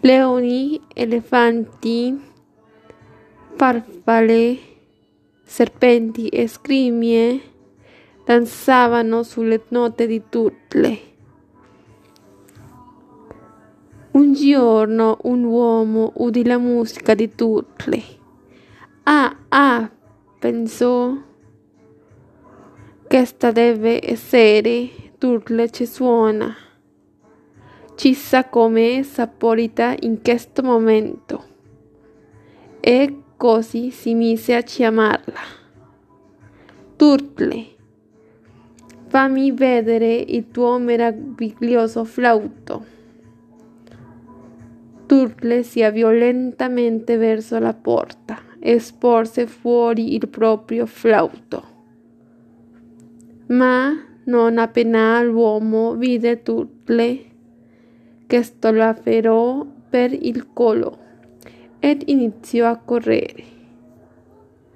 Leoni, elefanti, farfalle, serpenti e scrignie danzavano sulle note di tutle. Un giorno un uomo udì la musica di tutle. Ah, ah, pensò. Questa deve essere Turtle ci suona. Chissà come saporita in questo momento. E così si mise a chiamarla. Turtle, fammi vedere il tuo meraviglioso flauto. Turtle si avviò lentamente verso la porta e sporse fuori il proprio flauto. Ma non appena l'uomo vide Turtle, questo la afferrò per il collo ed iniziò a correre.